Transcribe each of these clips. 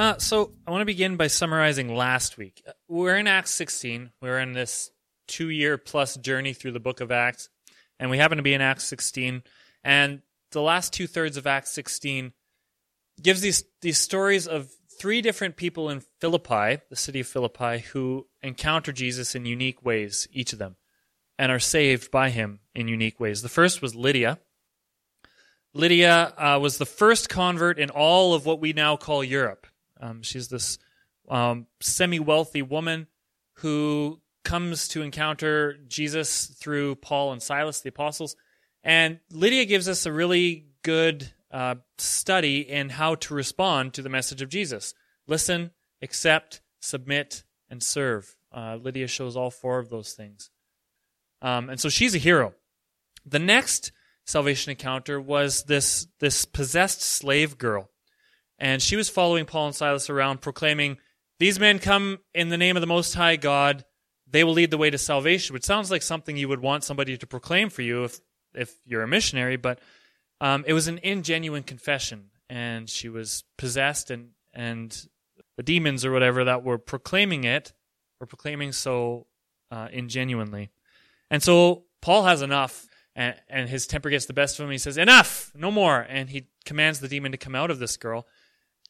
Uh, so I want to begin by summarizing last week. We're in Acts 16. We're in this two-year plus journey through the book of Acts, and we happen to be in Acts 16. And the last two thirds of Acts 16 gives these these stories of three different people in Philippi, the city of Philippi, who encounter Jesus in unique ways, each of them, and are saved by him in unique ways. The first was Lydia. Lydia uh, was the first convert in all of what we now call Europe. Um, she's this um, semi wealthy woman who comes to encounter Jesus through Paul and Silas, the apostles. And Lydia gives us a really good uh, study in how to respond to the message of Jesus listen, accept, submit, and serve. Uh, Lydia shows all four of those things. Um, and so she's a hero. The next salvation encounter was this, this possessed slave girl. And she was following Paul and Silas around, proclaiming, These men come in the name of the Most High God. They will lead the way to salvation, which sounds like something you would want somebody to proclaim for you if, if you're a missionary, but um, it was an ingenuine confession. And she was possessed, and, and the demons or whatever that were proclaiming it were proclaiming so uh, ingenuinely. And so Paul has enough and, and his temper gets the best of him. He says, Enough, no more. And he commands the demon to come out of this girl.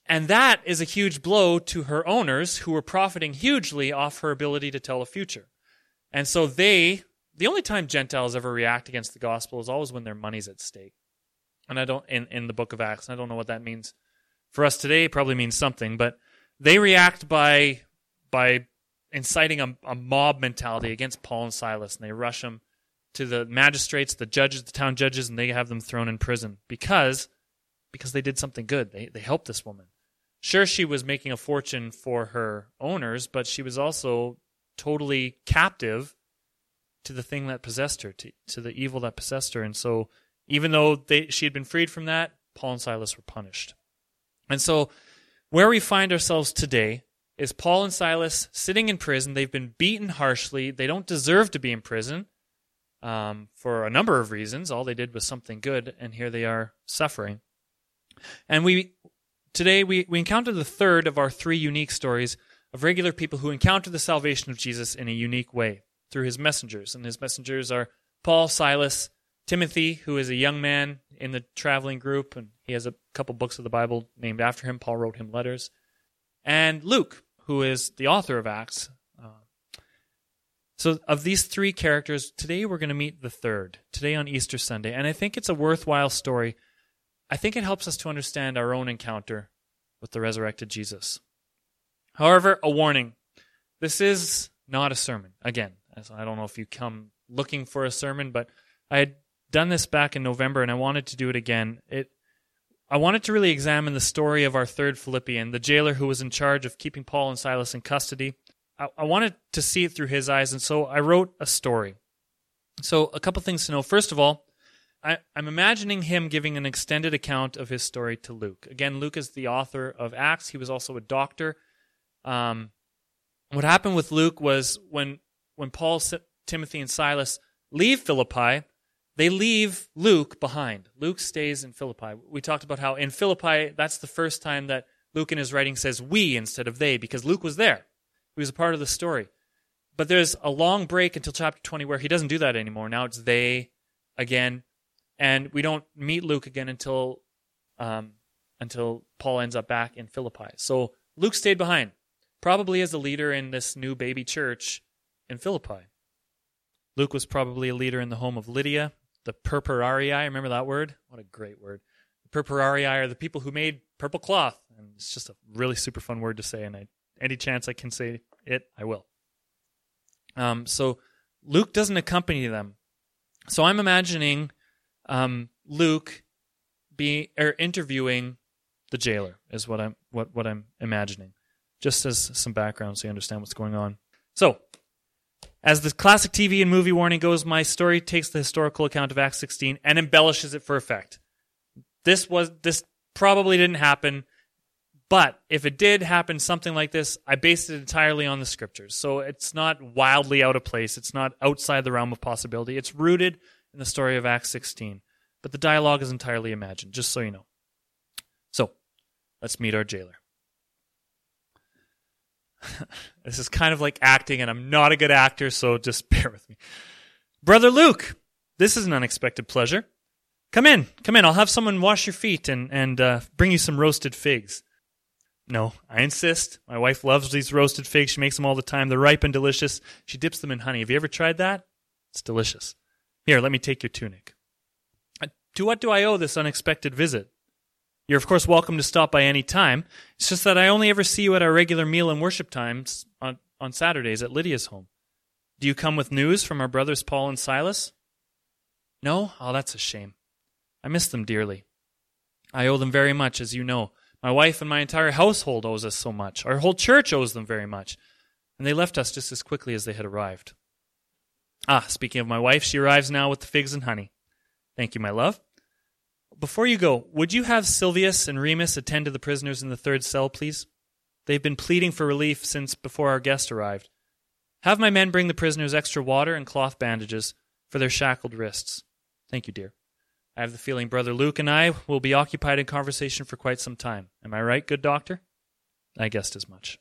And that is a huge blow to her owners who were profiting hugely off her ability to tell a future. And so they, the only time Gentiles ever react against the gospel is always when their money's at stake. And I don't, in, in the book of Acts, I don't know what that means for us today, probably means something, but they react by, by inciting a, a mob mentality against Paul and Silas, and they rush them to the magistrates, the judges, the town judges, and they have them thrown in prison because because they did something good. They they helped this woman. Sure, she was making a fortune for her owners, but she was also totally captive to the thing that possessed her, to, to the evil that possessed her. And so, even though they, she had been freed from that, Paul and Silas were punished. And so, where we find ourselves today is Paul and Silas sitting in prison. They've been beaten harshly. They don't deserve to be in prison um, for a number of reasons. All they did was something good, and here they are suffering. And we today we, we encounter the third of our three unique stories of regular people who encounter the salvation of Jesus in a unique way through his messengers. And his messengers are Paul, Silas, Timothy, who is a young man in the traveling group, and he has a couple books of the Bible named after him. Paul wrote him letters. And Luke, who is the author of Acts, uh, so, of these three characters, today we're going to meet the third, today on Easter Sunday. And I think it's a worthwhile story. I think it helps us to understand our own encounter with the resurrected Jesus. However, a warning this is not a sermon. Again, I don't know if you come looking for a sermon, but I had done this back in November and I wanted to do it again. It, I wanted to really examine the story of our third Philippian, the jailer who was in charge of keeping Paul and Silas in custody. I, I wanted to see it through his eyes, and so I wrote a story. So, a couple things to know. First of all, I, am I'm imagining him giving an extended account of his story to Luke. Again, Luke is the author of Acts. He was also a doctor. Um, what happened with Luke was when when Paul, Timothy, and Silas leave Philippi, they leave Luke behind. Luke stays in Philippi. We talked about how in Philippi, that's the first time that Luke in his writing says we instead of they, because Luke was there. He was a part of the story. But there's a long break until chapter 20 where he doesn't do that anymore. Now it's they again. And we don't meet Luke again until um, until Paul ends up back in Philippi. So Luke stayed behind, probably as a leader in this new baby church in Philippi. Luke was probably a leader in the home of Lydia, the purpurarii. Remember that word? What a great word. The purpurarii are the people who made purple cloth. And it's just a really super fun word to say, and I any chance I can say it, I will. Um, so Luke doesn't accompany them. So I'm imagining um, Luke be or interviewing the jailer is what I'm what what I'm imagining. Just as some background so you understand what's going on. So, as the classic TV and movie warning goes, my story takes the historical account of Acts 16 and embellishes it for effect. This was this probably didn't happen. But if it did happen something like this, I based it entirely on the scriptures. So it's not wildly out of place. It's not outside the realm of possibility. It's rooted in the story of Acts 16. But the dialogue is entirely imagined, just so you know. So let's meet our jailer. this is kind of like acting, and I'm not a good actor, so just bear with me. Brother Luke, this is an unexpected pleasure. Come in, come in. I'll have someone wash your feet and, and uh, bring you some roasted figs. No, I insist. My wife loves these roasted figs. She makes them all the time. They're ripe and delicious. She dips them in honey. Have you ever tried that? It's delicious. Here, let me take your tunic. Uh, to what do I owe this unexpected visit? You're, of course, welcome to stop by any time. It's just that I only ever see you at our regular meal and worship times on, on Saturdays at Lydia's home. Do you come with news from our brothers Paul and Silas? No? Oh, that's a shame. I miss them dearly. I owe them very much, as you know. My wife and my entire household owes us so much. Our whole church owes them very much. And they left us just as quickly as they had arrived. Ah, speaking of my wife, she arrives now with the figs and honey. Thank you, my love. Before you go, would you have Silvius and Remus attend to the prisoners in the third cell, please? They've been pleading for relief since before our guest arrived. Have my men bring the prisoners extra water and cloth bandages for their shackled wrists. Thank you, dear. I have the feeling Brother Luke and I will be occupied in conversation for quite some time. Am I right, good doctor? I guessed as much.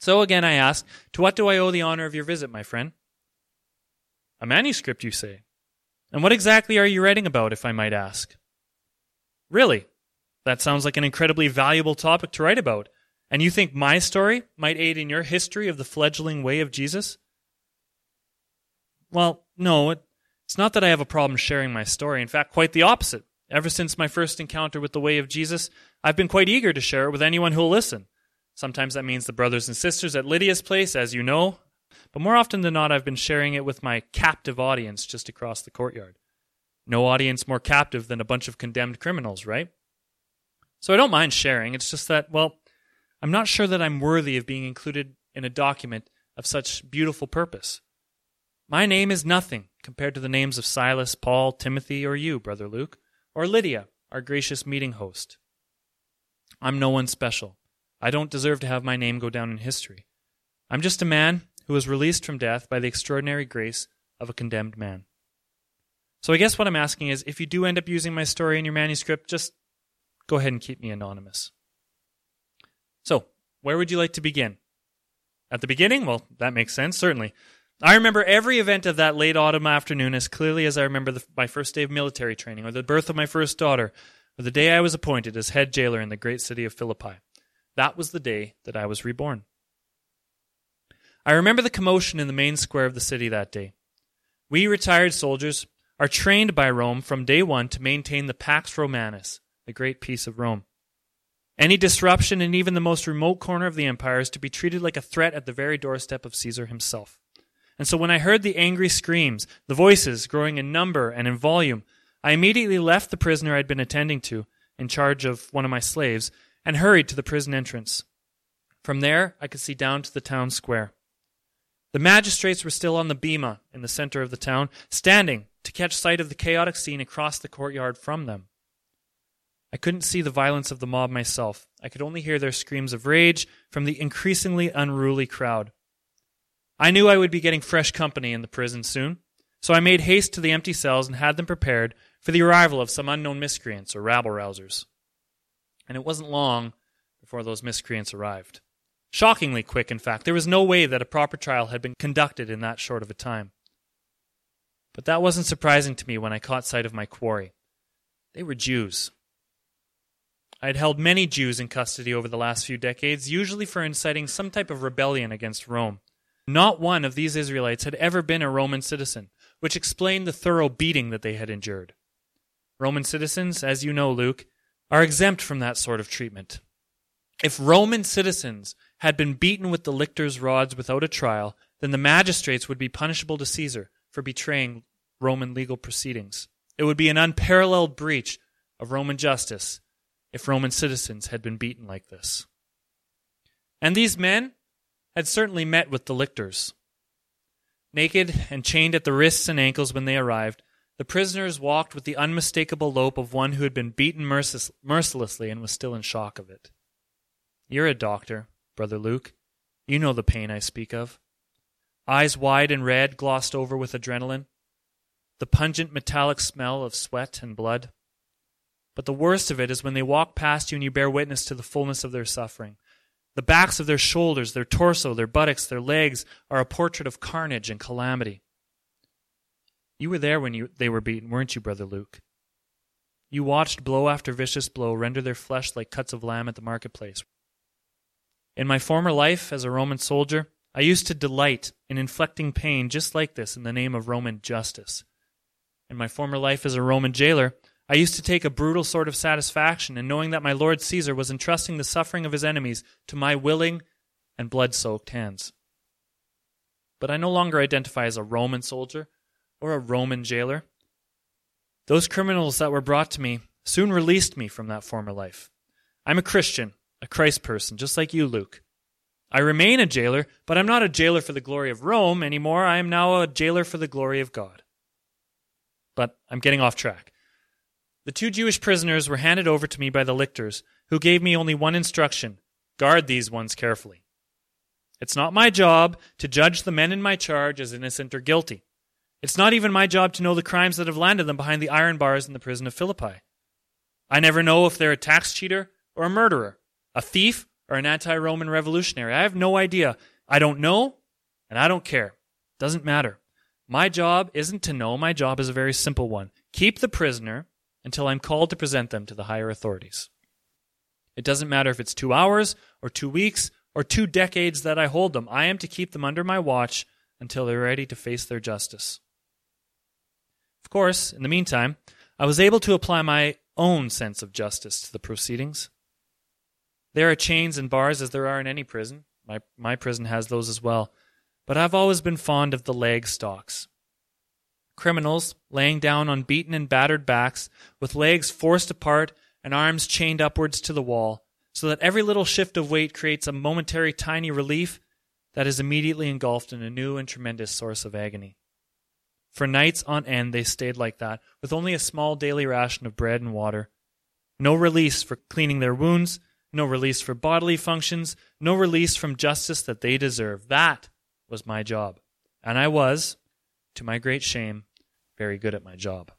So again I ask, to what do I owe the honor of your visit, my friend? A manuscript, you say? And what exactly are you writing about, if I might ask? Really? That sounds like an incredibly valuable topic to write about. And you think my story might aid in your history of the fledgling way of Jesus? Well, no, it, it's not that I have a problem sharing my story. In fact, quite the opposite. Ever since my first encounter with the way of Jesus, I've been quite eager to share it with anyone who'll listen. Sometimes that means the brothers and sisters at Lydia's place, as you know, but more often than not, I've been sharing it with my captive audience just across the courtyard. No audience more captive than a bunch of condemned criminals, right? So I don't mind sharing. It's just that, well, I'm not sure that I'm worthy of being included in a document of such beautiful purpose. My name is nothing compared to the names of Silas, Paul, Timothy, or you, Brother Luke, or Lydia, our gracious meeting host. I'm no one special. I don't deserve to have my name go down in history. I'm just a man who was released from death by the extraordinary grace of a condemned man. So I guess what I'm asking is if you do end up using my story in your manuscript, just go ahead and keep me anonymous. So, where would you like to begin? At the beginning? Well, that makes sense, certainly. I remember every event of that late autumn afternoon as clearly as I remember the, my first day of military training, or the birth of my first daughter, or the day I was appointed as head jailer in the great city of Philippi. That was the day that I was reborn. I remember the commotion in the main square of the city that day. We retired soldiers are trained by Rome from day one to maintain the Pax Romanus, the great peace of Rome. Any disruption in even the most remote corner of the empire is to be treated like a threat at the very doorstep of Caesar himself. And so when I heard the angry screams, the voices growing in number and in volume, I immediately left the prisoner I'd been attending to, in charge of one of my slaves, and hurried to the prison entrance. From there, I could see down to the town square. The magistrates were still on the bema in the center of the town, standing to catch sight of the chaotic scene across the courtyard from them. I couldn't see the violence of the mob myself. I could only hear their screams of rage from the increasingly unruly crowd. I knew I would be getting fresh company in the prison soon, so I made haste to the empty cells and had them prepared for the arrival of some unknown miscreants or rabble rousers. And it wasn't long before those miscreants arrived. Shockingly quick, in fact. There was no way that a proper trial had been conducted in that short of a time. But that wasn't surprising to me when I caught sight of my quarry. They were Jews. I had held many Jews in custody over the last few decades, usually for inciting some type of rebellion against Rome. Not one of these Israelites had ever been a Roman citizen, which explained the thorough beating that they had endured. Roman citizens, as you know, Luke, are exempt from that sort of treatment. If Roman citizens had been beaten with the lictors' rods without a trial, then the magistrates would be punishable to Caesar for betraying Roman legal proceedings. It would be an unparalleled breach of Roman justice if Roman citizens had been beaten like this. And these men had certainly met with the lictors. Naked and chained at the wrists and ankles when they arrived, the prisoners walked with the unmistakable lope of one who had been beaten mercilessly and was still in shock of it. You're a doctor, Brother Luke. You know the pain I speak of eyes wide and red, glossed over with adrenaline, the pungent metallic smell of sweat and blood. But the worst of it is when they walk past you and you bear witness to the fullness of their suffering. The backs of their shoulders, their torso, their buttocks, their legs are a portrait of carnage and calamity. You were there when you, they were beaten, weren't you, Brother Luke? You watched blow after vicious blow render their flesh like cuts of lamb at the marketplace. In my former life as a Roman soldier, I used to delight in inflicting pain just like this in the name of Roman justice. In my former life as a Roman jailer, I used to take a brutal sort of satisfaction in knowing that my Lord Caesar was entrusting the suffering of his enemies to my willing and blood soaked hands. But I no longer identify as a Roman soldier or a Roman jailer. Those criminals that were brought to me soon released me from that former life. I'm a Christian, a Christ person, just like you, Luke. I remain a jailer, but I'm not a jailer for the glory of Rome anymore. I am now a jailer for the glory of God. But I'm getting off track. The two Jewish prisoners were handed over to me by the lictors, who gave me only one instruction guard these ones carefully. It's not my job to judge the men in my charge as innocent or guilty. It's not even my job to know the crimes that have landed them behind the iron bars in the prison of Philippi. I never know if they're a tax cheater or a murderer, a thief or an anti Roman revolutionary. I have no idea. I don't know, and I don't care. Doesn't matter. My job isn't to know. My job is a very simple one keep the prisoner until I'm called to present them to the higher authorities. It doesn't matter if it's two hours or two weeks or two decades that I hold them. I am to keep them under my watch until they're ready to face their justice. Of course, in the meantime, I was able to apply my own sense of justice to the proceedings. There are chains and bars as there are in any prison. My, my prison has those as well. But I've always been fond of the leg stocks. Criminals laying down on beaten and battered backs, with legs forced apart and arms chained upwards to the wall, so that every little shift of weight creates a momentary tiny relief that is immediately engulfed in a new and tremendous source of agony. For nights on end they stayed like that, with only a small daily ration of bread and water. No release for cleaning their wounds, no release for bodily functions, no release from justice that they deserve. That was my job. And I was, to my great shame, very good at my job.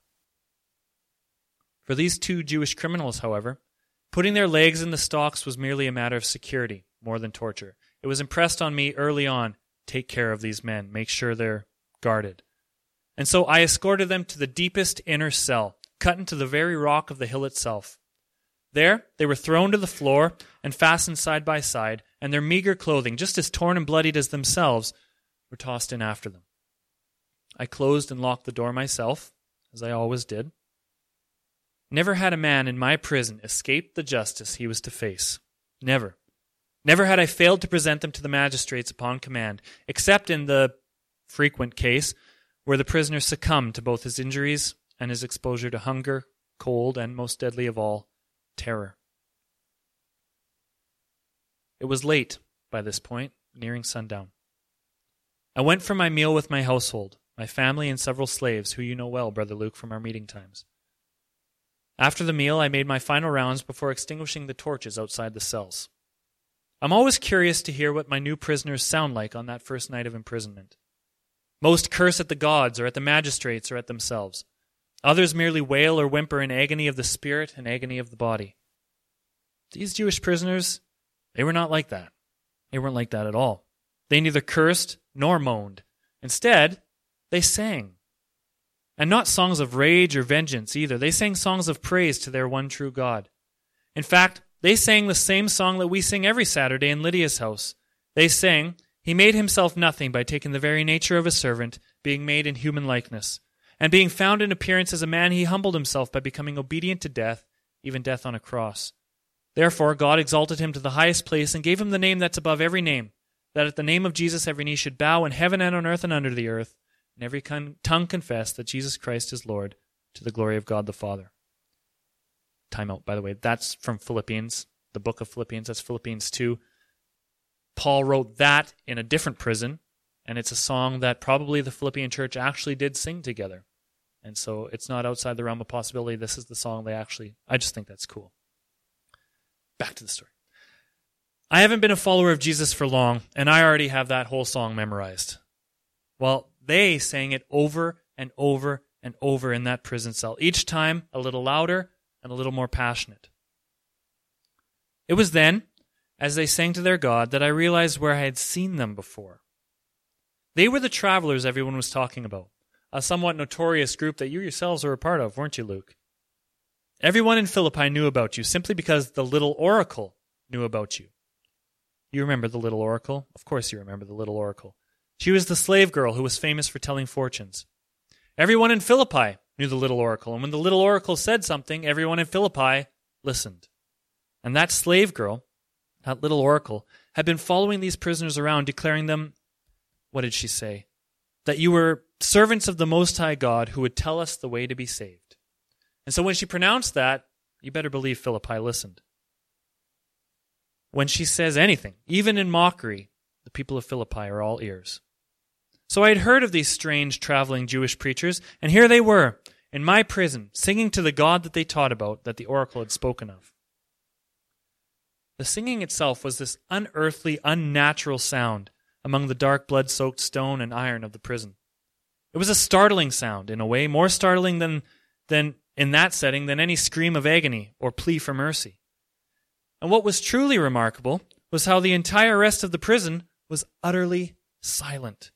For these two Jewish criminals, however, putting their legs in the stocks was merely a matter of security more than torture. It was impressed on me early on take care of these men, make sure they're guarded. And so I escorted them to the deepest inner cell, cut into the very rock of the hill itself. There, they were thrown to the floor and fastened side by side, and their meager clothing, just as torn and bloodied as themselves, were tossed in after them. I closed and locked the door myself, as I always did. Never had a man in my prison escaped the justice he was to face. Never. Never had I failed to present them to the magistrates upon command, except in the frequent case where the prisoner succumbed to both his injuries and his exposure to hunger, cold, and, most deadly of all, terror. It was late by this point, nearing sundown. I went for my meal with my household, my family, and several slaves, who you know well, Brother Luke, from our meeting times. After the meal, I made my final rounds before extinguishing the torches outside the cells. I'm always curious to hear what my new prisoners sound like on that first night of imprisonment. Most curse at the gods, or at the magistrates, or at themselves. Others merely wail or whimper in agony of the spirit and agony of the body. These Jewish prisoners, they were not like that. They weren't like that at all. They neither cursed nor moaned. Instead, they sang. And not songs of rage or vengeance either. They sang songs of praise to their one true God. In fact, they sang the same song that we sing every Saturday in Lydia's house. They sang, He made himself nothing by taking the very nature of a servant, being made in human likeness. And being found in appearance as a man, he humbled himself by becoming obedient to death, even death on a cross. Therefore, God exalted him to the highest place and gave him the name that's above every name, that at the name of Jesus every knee should bow in heaven and on earth and under the earth, and every tongue confess that Jesus Christ is Lord to the glory of God the Father. Time out, by the way. That's from Philippians, the book of Philippians. That's Philippians 2. Paul wrote that in a different prison, and it's a song that probably the Philippian church actually did sing together. And so it's not outside the realm of possibility. This is the song they actually, I just think that's cool. Back to the story. I haven't been a follower of Jesus for long, and I already have that whole song memorized. Well, they sang it over and over and over in that prison cell, each time a little louder and a little more passionate. It was then, as they sang to their God that I realized where I had seen them before. They were the travelers everyone was talking about, a somewhat notorious group that you yourselves were a part of, weren't you, Luke? Everyone in Philippi knew about you simply because the little oracle knew about you. You remember the little oracle? Of course you remember the little oracle. She was the slave girl who was famous for telling fortunes. Everyone in Philippi knew the little oracle, and when the little oracle said something, everyone in Philippi listened. And that slave girl, that little oracle, had been following these prisoners around, declaring them, what did she say? That you were servants of the Most High God who would tell us the way to be saved. And so when she pronounced that, you better believe Philippi listened. When she says anything, even in mockery, the people of Philippi are all ears. So I had heard of these strange traveling Jewish preachers, and here they were, in my prison, singing to the God that they taught about, that the oracle had spoken of. The singing itself was this unearthly, unnatural sound among the dark, blood soaked stone and iron of the prison. It was a startling sound, in a way, more startling than, than in that setting than any scream of agony or plea for mercy. And what was truly remarkable was how the entire rest of the prison was utterly silent.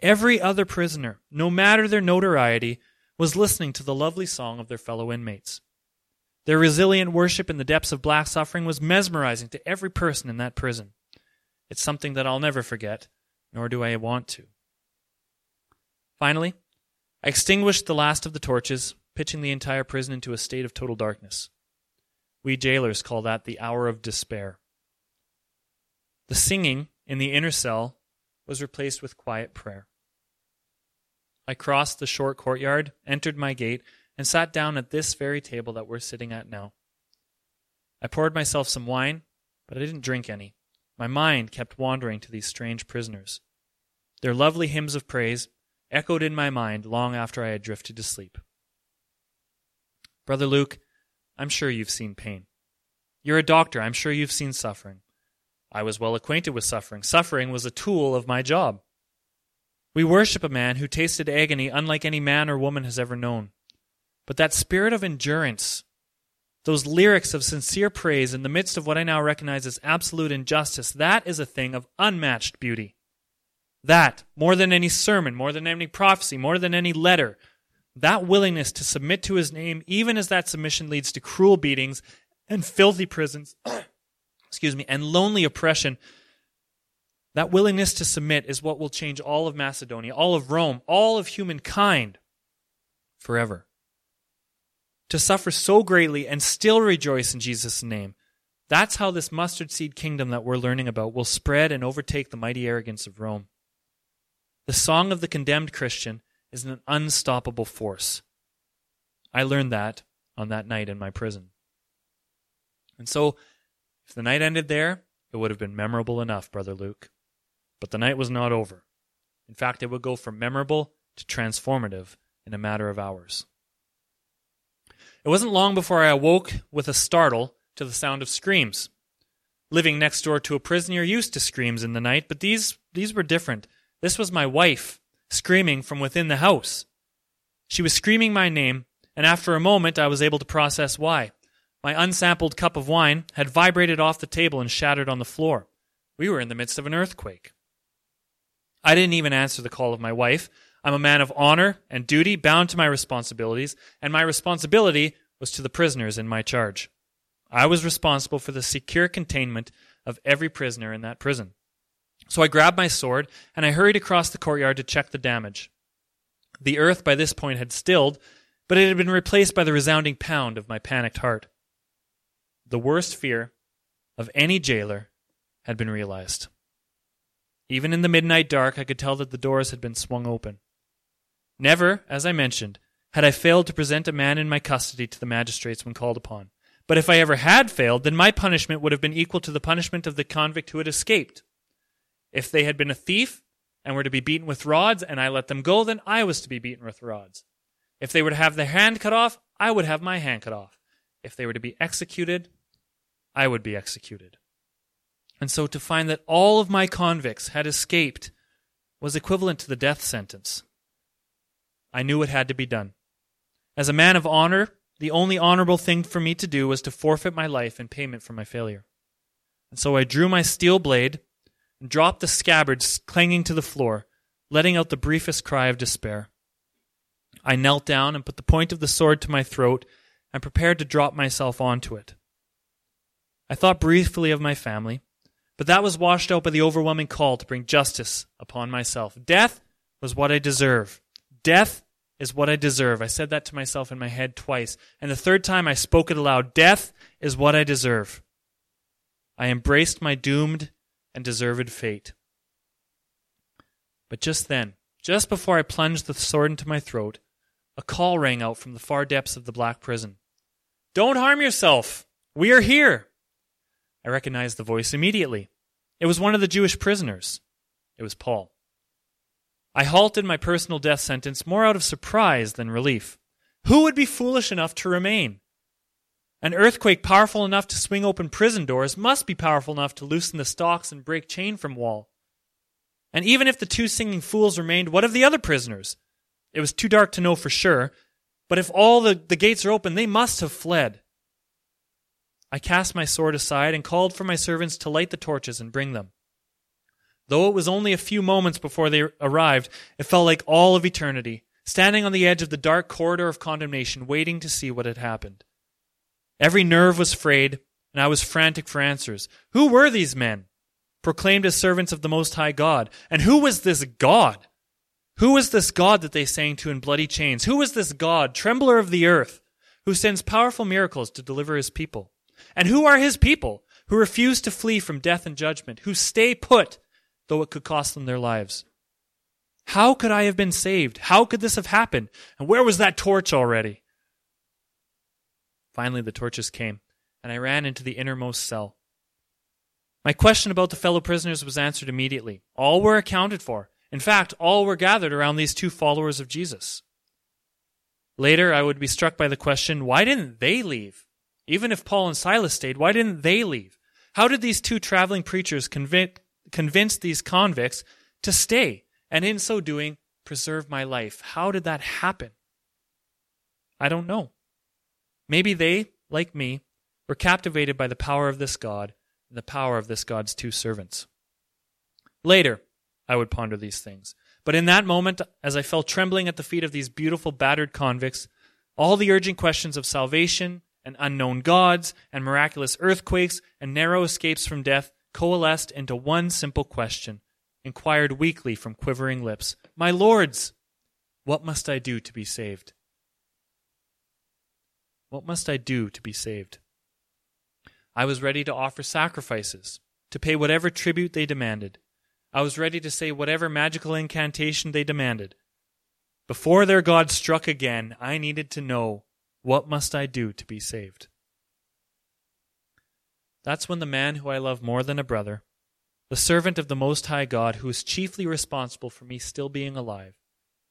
Every other prisoner, no matter their notoriety, was listening to the lovely song of their fellow inmates. Their resilient worship in the depths of black suffering was mesmerizing to every person in that prison. It's something that I'll never forget, nor do I want to. Finally, I extinguished the last of the torches, pitching the entire prison into a state of total darkness. We jailers call that the hour of despair. The singing in the inner cell was replaced with quiet prayer. I crossed the short courtyard, entered my gate, and sat down at this very table that we're sitting at now. I poured myself some wine, but I didn't drink any. My mind kept wandering to these strange prisoners. Their lovely hymns of praise echoed in my mind long after I had drifted to sleep. Brother Luke, I'm sure you've seen pain. You're a doctor. I'm sure you've seen suffering. I was well acquainted with suffering. Suffering was a tool of my job. We worship a man who tasted agony unlike any man or woman has ever known. But that spirit of endurance, those lyrics of sincere praise in the midst of what I now recognize as absolute injustice, that is a thing of unmatched beauty. That, more than any sermon, more than any prophecy, more than any letter, that willingness to submit to his name, even as that submission leads to cruel beatings and filthy prisons, excuse me, and lonely oppression, that willingness to submit is what will change all of Macedonia, all of Rome, all of humankind forever. To suffer so greatly and still rejoice in Jesus' name. That's how this mustard seed kingdom that we're learning about will spread and overtake the mighty arrogance of Rome. The song of the condemned Christian is an unstoppable force. I learned that on that night in my prison. And so, if the night ended there, it would have been memorable enough, Brother Luke. But the night was not over. In fact, it would go from memorable to transformative in a matter of hours. It wasn't long before I awoke with a startle to the sound of screams. Living next door to a prison, you're used to screams in the night, but these, these were different. This was my wife screaming from within the house. She was screaming my name, and after a moment I was able to process why. My unsampled cup of wine had vibrated off the table and shattered on the floor. We were in the midst of an earthquake. I didn't even answer the call of my wife. I'm a man of honor and duty, bound to my responsibilities, and my responsibility was to the prisoners in my charge. I was responsible for the secure containment of every prisoner in that prison. So I grabbed my sword and I hurried across the courtyard to check the damage. The earth by this point had stilled, but it had been replaced by the resounding pound of my panicked heart. The worst fear of any jailer had been realized. Even in the midnight dark, I could tell that the doors had been swung open. Never, as I mentioned, had I failed to present a man in my custody to the magistrates when called upon. But if I ever had failed, then my punishment would have been equal to the punishment of the convict who had escaped. If they had been a thief and were to be beaten with rods, and I let them go, then I was to be beaten with rods. If they were to have their hand cut off, I would have my hand cut off. If they were to be executed, I would be executed. And so to find that all of my convicts had escaped was equivalent to the death sentence. I knew it had to be done. As a man of honor, the only honorable thing for me to do was to forfeit my life in payment for my failure. And so I drew my steel blade and dropped the scabbard clanging to the floor, letting out the briefest cry of despair. I knelt down and put the point of the sword to my throat and prepared to drop myself onto it. I thought briefly of my family, but that was washed out by the overwhelming call to bring justice upon myself. Death was what I deserve. Death is what I deserve. I said that to myself in my head twice. And the third time I spoke it aloud Death is what I deserve. I embraced my doomed and deserved fate. But just then, just before I plunged the sword into my throat, a call rang out from the far depths of the black prison. Don't harm yourself. We are here. I recognized the voice immediately. It was one of the Jewish prisoners. It was Paul. I halted my personal death sentence more out of surprise than relief. Who would be foolish enough to remain? An earthquake powerful enough to swing open prison doors must be powerful enough to loosen the stocks and break chain from wall. And even if the two singing fools remained, what of the other prisoners? It was too dark to know for sure, but if all the, the gates are open, they must have fled. I cast my sword aside and called for my servants to light the torches and bring them. Though it was only a few moments before they arrived, it felt like all of eternity, standing on the edge of the dark corridor of condemnation, waiting to see what had happened. Every nerve was frayed, and I was frantic for answers. Who were these men? Proclaimed as servants of the Most High God. And who was this God? Who was this God that they sang to in bloody chains? Who was this God, trembler of the earth, who sends powerful miracles to deliver his people? And who are his people who refuse to flee from death and judgment, who stay put, though it could cost them their lives? How could I have been saved? How could this have happened? And where was that torch already? Finally, the torches came, and I ran into the innermost cell. My question about the fellow prisoners was answered immediately. All were accounted for. In fact, all were gathered around these two followers of Jesus. Later, I would be struck by the question why didn't they leave? Even if Paul and Silas stayed, why didn't they leave? How did these two traveling preachers convince these convicts to stay and in so doing preserve my life? How did that happen? I don't know. Maybe they, like me, were captivated by the power of this God and the power of this God's two servants. Later, I would ponder these things. But in that moment, as I fell trembling at the feet of these beautiful, battered convicts, all the urgent questions of salvation and unknown gods and miraculous earthquakes and narrow escapes from death coalesced into one simple question, inquired weakly from quivering lips My lords, what must I do to be saved? What must I do to be saved? I was ready to offer sacrifices, to pay whatever tribute they demanded. I was ready to say whatever magical incantation they demanded. Before their God struck again, I needed to know what must I do to be saved? That's when the man who I love more than a brother, the servant of the Most High God who is chiefly responsible for me still being alive,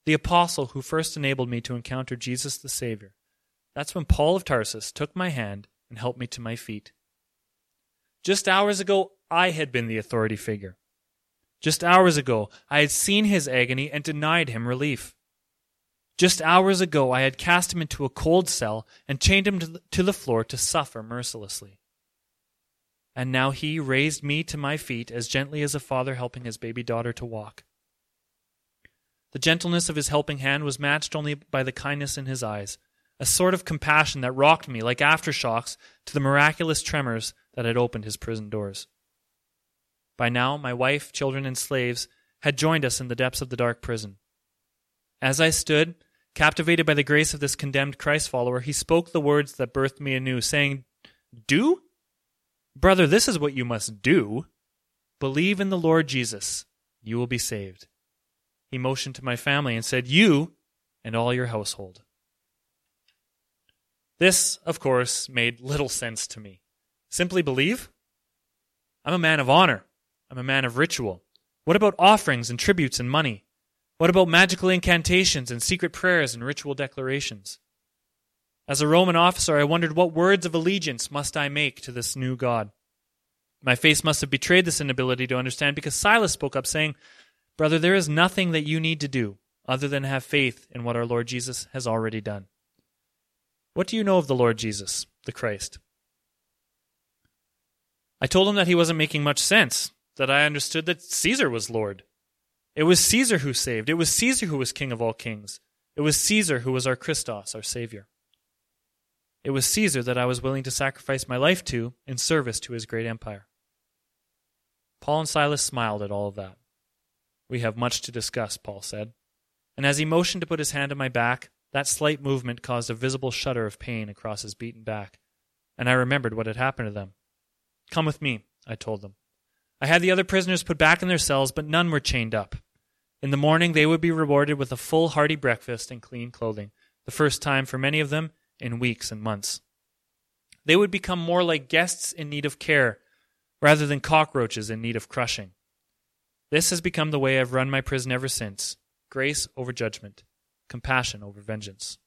the apostle who first enabled me to encounter Jesus the Savior, that's when Paul of Tarsus took my hand and helped me to my feet. Just hours ago, I had been the authority figure. Just hours ago, I had seen his agony and denied him relief. Just hours ago, I had cast him into a cold cell and chained him to the floor to suffer mercilessly. And now he raised me to my feet as gently as a father helping his baby daughter to walk. The gentleness of his helping hand was matched only by the kindness in his eyes, a sort of compassion that rocked me like aftershocks to the miraculous tremors that had opened his prison doors. By now, my wife, children, and slaves had joined us in the depths of the dark prison. As I stood, Captivated by the grace of this condemned Christ follower, he spoke the words that birthed me anew, saying, Do? Brother, this is what you must do. Believe in the Lord Jesus. You will be saved. He motioned to my family and said, You and all your household. This, of course, made little sense to me. Simply believe? I'm a man of honor. I'm a man of ritual. What about offerings and tributes and money? What about magical incantations and secret prayers and ritual declarations? As a Roman officer, I wondered what words of allegiance must I make to this new God. My face must have betrayed this inability to understand because Silas spoke up, saying, Brother, there is nothing that you need to do other than have faith in what our Lord Jesus has already done. What do you know of the Lord Jesus, the Christ? I told him that he wasn't making much sense, that I understood that Caesar was Lord. It was Caesar who saved. It was Caesar who was King of all kings. It was Caesar who was our Christos, our Savior. It was Caesar that I was willing to sacrifice my life to in service to his great empire. Paul and Silas smiled at all of that. We have much to discuss, Paul said. And as he motioned to put his hand on my back, that slight movement caused a visible shudder of pain across his beaten back, and I remembered what had happened to them. Come with me, I told them. I had the other prisoners put back in their cells, but none were chained up. In the morning they would be rewarded with a full, hearty breakfast and clean clothing, the first time for many of them in weeks and months. They would become more like guests in need of care rather than cockroaches in need of crushing. This has become the way I've run my prison ever since grace over judgment, compassion over vengeance.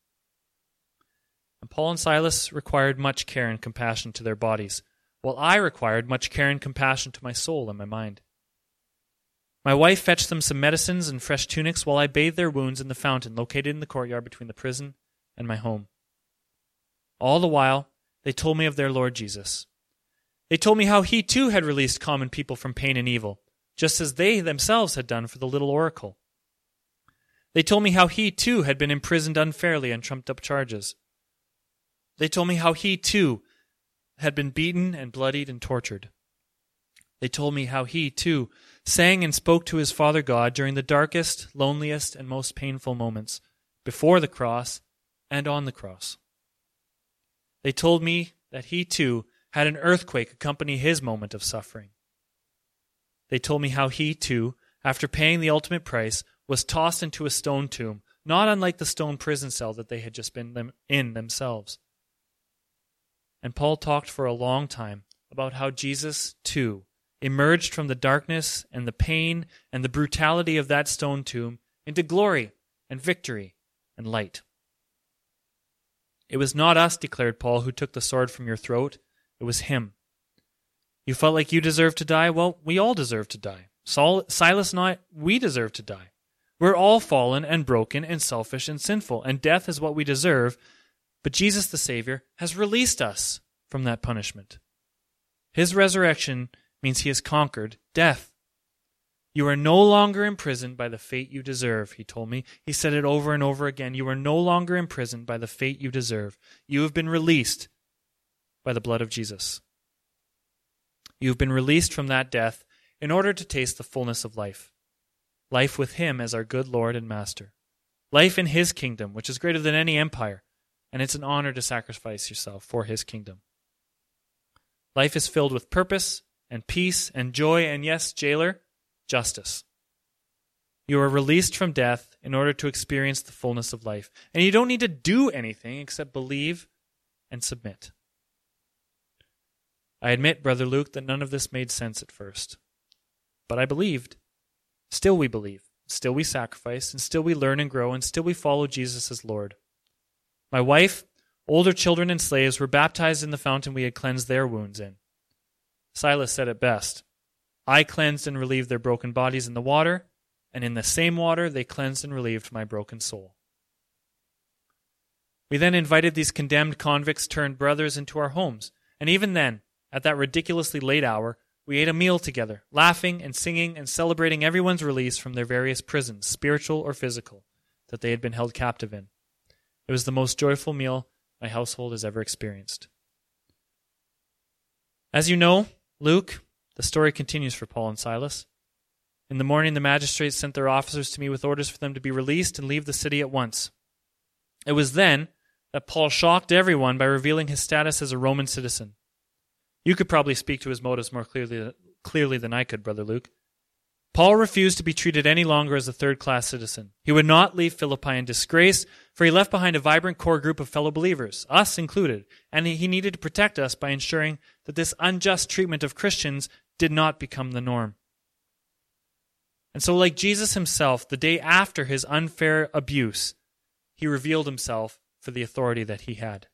And Paul and Silas required much care and compassion to their bodies, while I required much care and compassion to my soul and my mind. My wife fetched them some medicines and fresh tunics while I bathed their wounds in the fountain located in the courtyard between the prison and my home. All the while, they told me of their Lord Jesus. They told me how he too had released common people from pain and evil, just as they themselves had done for the little oracle. They told me how he too had been imprisoned unfairly on trumped up charges. They told me how he too had been beaten and bloodied and tortured. They told me how he too sang and spoke to his Father God during the darkest, loneliest, and most painful moments, before the cross and on the cross. They told me that he too had an earthquake accompany his moment of suffering. They told me how he too, after paying the ultimate price, was tossed into a stone tomb, not unlike the stone prison cell that they had just been in themselves. And Paul talked for a long time about how Jesus, too, emerged from the darkness and the pain and the brutality of that stone tomb into glory and victory and light. It was not us, declared Paul, who took the sword from your throat. It was him. You felt like you deserved to die? Well, we all deserve to die. Saul, Silas and I, we deserve to die. We're all fallen and broken and selfish and sinful, and death is what we deserve. But Jesus the Savior has released us from that punishment. His resurrection means he has conquered death. You are no longer imprisoned by the fate you deserve, he told me. He said it over and over again. You are no longer imprisoned by the fate you deserve. You have been released by the blood of Jesus. You have been released from that death in order to taste the fullness of life. Life with him as our good Lord and Master. Life in his kingdom, which is greater than any empire, and it's an honor to sacrifice yourself for his kingdom. Life is filled with purpose and peace and joy and, yes, jailer, justice. You are released from death in order to experience the fullness of life. And you don't need to do anything except believe and submit. I admit, Brother Luke, that none of this made sense at first. But I believed. Still we believe. Still we sacrifice, and still we learn and grow, and still we follow Jesus as Lord. My wife, older children, and slaves were baptized in the fountain we had cleansed their wounds in. Silas said it best I cleansed and relieved their broken bodies in the water, and in the same water they cleansed and relieved my broken soul. We then invited these condemned convicts turned brothers into our homes, and even then, at that ridiculously late hour, we ate a meal together, laughing and singing and celebrating everyone's release from their various prisons, spiritual or physical, that they had been held captive in. It was the most joyful meal my household has ever experienced. As you know, Luke, the story continues for Paul and Silas. In the morning, the magistrates sent their officers to me with orders for them to be released and leave the city at once. It was then that Paul shocked everyone by revealing his status as a Roman citizen. You could probably speak to his motives more clearly, clearly than I could, Brother Luke. Paul refused to be treated any longer as a third class citizen. He would not leave Philippi in disgrace, for he left behind a vibrant core group of fellow believers, us included, and he needed to protect us by ensuring that this unjust treatment of Christians did not become the norm. And so, like Jesus himself, the day after his unfair abuse, he revealed himself for the authority that he had.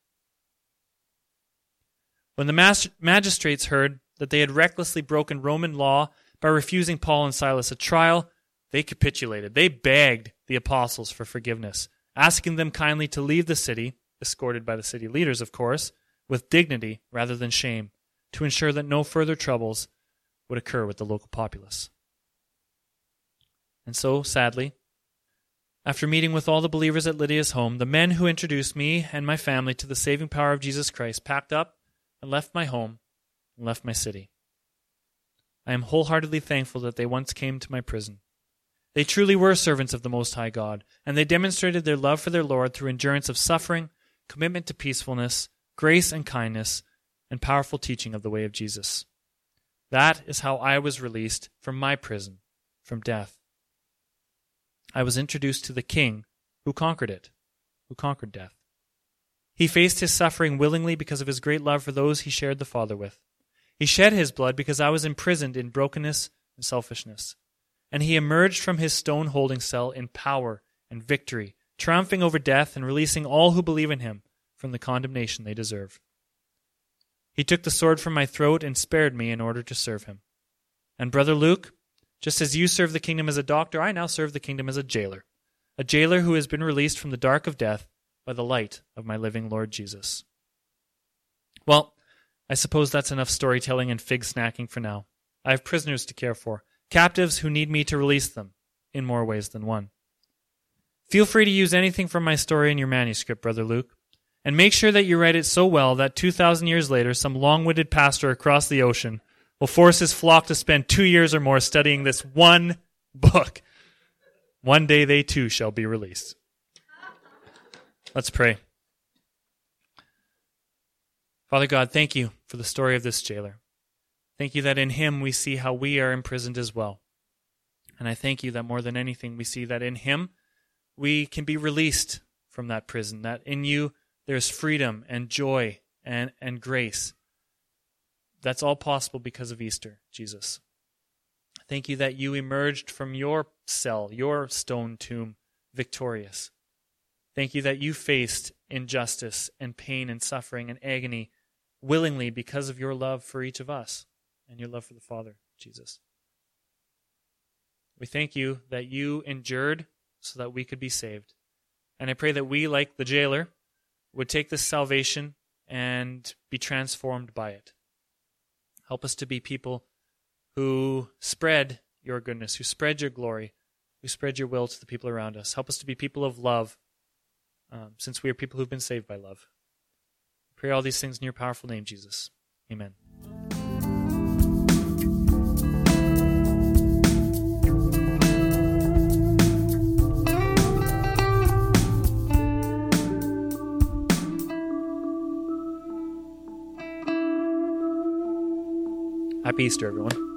When the magistrates heard that they had recklessly broken Roman law by refusing Paul and Silas a trial, they capitulated. They begged the apostles for forgiveness, asking them kindly to leave the city, escorted by the city leaders, of course, with dignity rather than shame, to ensure that no further troubles would occur with the local populace. And so, sadly, after meeting with all the believers at Lydia's home, the men who introduced me and my family to the saving power of Jesus Christ packed up and left my home and left my city. I am wholeheartedly thankful that they once came to my prison. They truly were servants of the Most High God, and they demonstrated their love for their Lord through endurance of suffering, commitment to peacefulness, grace and kindness, and powerful teaching of the way of Jesus. That is how I was released from my prison, from death. I was introduced to the King who conquered it, who conquered death. He faced his suffering willingly because of his great love for those he shared the Father with. He shed his blood because I was imprisoned in brokenness and selfishness. And he emerged from his stone holding cell in power and victory, triumphing over death and releasing all who believe in him from the condemnation they deserve. He took the sword from my throat and spared me in order to serve him. And, Brother Luke, just as you serve the kingdom as a doctor, I now serve the kingdom as a jailer, a jailer who has been released from the dark of death by the light of my living Lord Jesus. Well, I suppose that's enough storytelling and fig snacking for now. I have prisoners to care for, captives who need me to release them, in more ways than one. Feel free to use anything from my story in your manuscript, Brother Luke. And make sure that you write it so well that 2,000 years later, some long witted pastor across the ocean will force his flock to spend two years or more studying this one book. One day they too shall be released. Let's pray. Father God, thank you for the story of this jailer. Thank you that in him we see how we are imprisoned as well. And I thank you that more than anything, we see that in him we can be released from that prison, that in you there's freedom and joy and, and grace. That's all possible because of Easter, Jesus. Thank you that you emerged from your cell, your stone tomb, victorious. Thank you that you faced injustice and pain and suffering and agony willingly because of your love for each of us and your love for the Father, Jesus. We thank you that you endured so that we could be saved. And I pray that we, like the jailer, would take this salvation and be transformed by it. Help us to be people who spread your goodness, who spread your glory, who spread your will to the people around us. Help us to be people of love, um, since we are people who've been saved by love. Pray all these things in your powerful name, Jesus. Amen. Happy Easter, everyone.